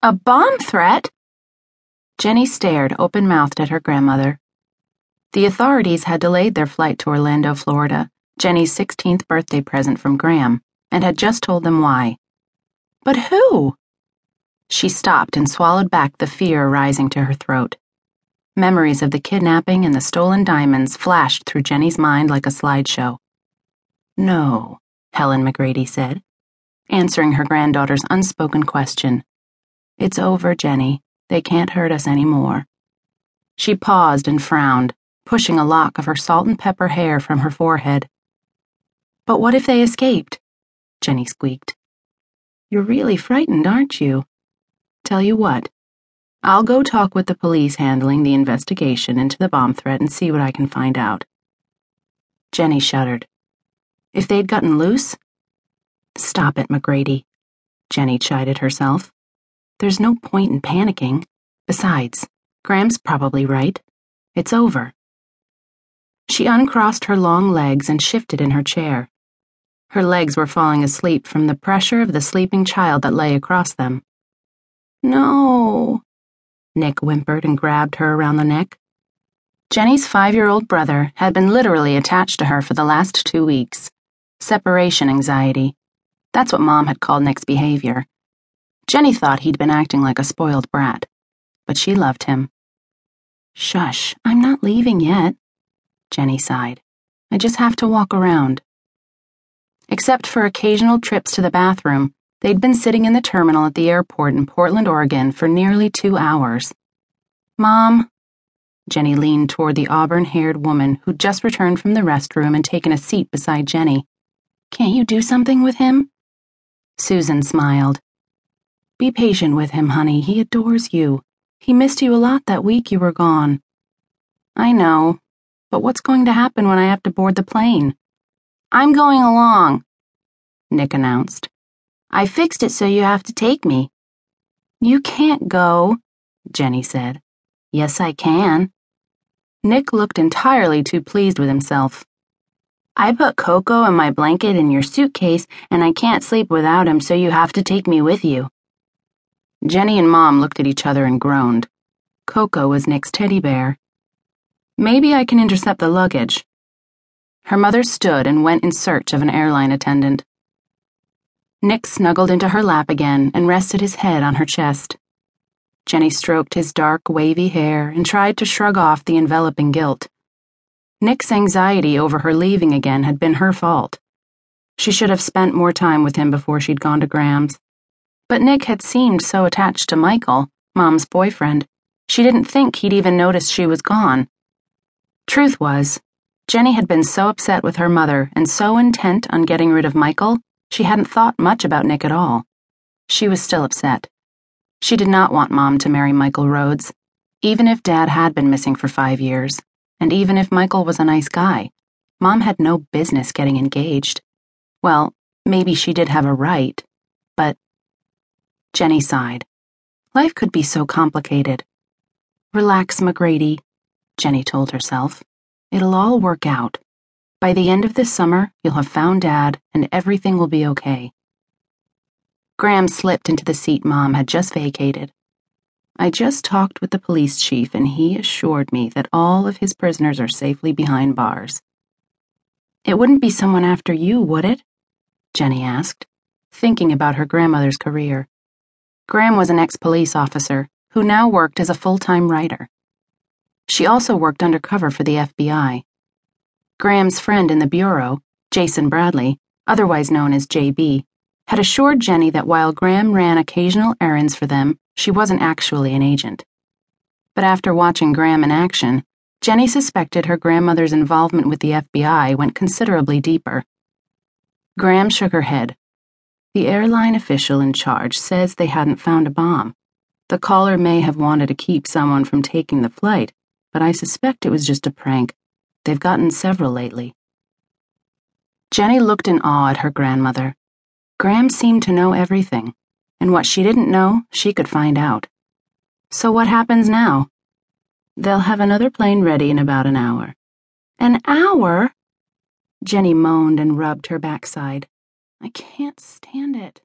A bomb threat? Jennie stared open mouthed at her grandmother. The authorities had delayed their flight to Orlando, Florida, Jennie's 16th birthday present from Gram, and had just told them why. But who? She stopped and swallowed back the fear rising to her throat. Memories of the kidnapping and the stolen diamonds flashed through Jennie's mind like a slideshow. No, Helen McGrady said, answering her granddaughter's unspoken question. It's over, Jennie. They can't hurt us any more. She paused and frowned, pushing a lock of her salt and pepper hair from her forehead. But what if they escaped? Jennie squeaked. You're really frightened, aren't you? Tell you what, I'll go talk with the police handling the investigation into the bomb threat and see what I can find out. Jennie shuddered. If they'd gotten loose? Stop it, McGrady. Jennie chided herself. There's no point in panicking. Besides, Gram's probably right. It's over. She uncrossed her long legs and shifted in her chair. Her legs were falling asleep from the pressure of the sleeping child that lay across them. No, Nick whimpered and grabbed her around the neck. Jennie's five year old brother had been literally attached to her for the last two weeks. Separation anxiety. That's what Mom had called Nick's behavior. Jennie thought he'd been acting like a spoiled brat, but she loved him. Shush, I'm not leaving yet, Jennie sighed. I just have to walk around. Except for occasional trips to the bathroom, they'd been sitting in the terminal at the airport in Portland, Oregon for nearly two hours. Mom, Jennie leaned toward the auburn haired woman who'd just returned from the restroom and taken a seat beside Jennie. Can't you do something with him? Susan smiled. Be patient with him, honey. He adores you. He missed you a lot that week you were gone. I know, but what's going to happen when I have to board the plane? I'm going along, Nick announced. I fixed it so you have to take me. You can't go, Jennie said. Yes, I can. Nick looked entirely too pleased with himself. I put Coco and my blanket in your suitcase, and I can't sleep without him, so you have to take me with you. Jennie and Mom looked at each other and groaned. Coco was Nick's teddy bear. Maybe I can intercept the luggage. Her mother stood and went in search of an airline attendant. Nick snuggled into her lap again and rested his head on her chest. Jennie stroked his dark, wavy hair and tried to shrug off the enveloping guilt. Nick's anxiety over her leaving again had been her fault. She should have spent more time with him before she'd gone to Gram's. But Nick had seemed so attached to Michael, Mom's boyfriend, she didn't think he'd even noticed she was gone. Truth was, Jennie had been so upset with her mother and so intent on getting rid of Michael, she hadn't thought much about Nick at all. She was still upset. She did not want Mom to marry Michael Rhodes, even if Dad had been missing for five years, and even if Michael was a nice guy. Mom had no business getting engaged. Well, maybe she did have a right, but Jennie sighed. Life could be so complicated. Relax, McGrady, Jennie told herself. It'll all work out. By the end of this summer, you'll have found Dad, and everything will be okay. Gram slipped into the seat Mom had just vacated. I just talked with the police chief, and he assured me that all of his prisoners are safely behind bars. It wouldn't be someone after you, would it? Jennie asked, thinking about her grandmother's career. Gram was an ex police officer who now worked as a full time writer. She also worked undercover for the FBI. Gram's friend in the Bureau, Jason Bradley, otherwise known as JB, had assured Jennie that while Gram ran occasional errands for them, she wasn't actually an agent. But after watching Gram in action, Jennie suspected her grandmother's involvement with the FBI went considerably deeper. Gram shook her head, the airline official in charge says they hadn't found a bomb. The caller may have wanted to keep someone from taking the flight, but I suspect it was just a prank. They've gotten several lately. Jennie looked in awe at her grandmother. Gram seemed to know everything, and what she didn't know, she could find out. So what happens now? They'll have another plane ready in about an hour. An hour? Jennie moaned and rubbed her backside. I can't stand it.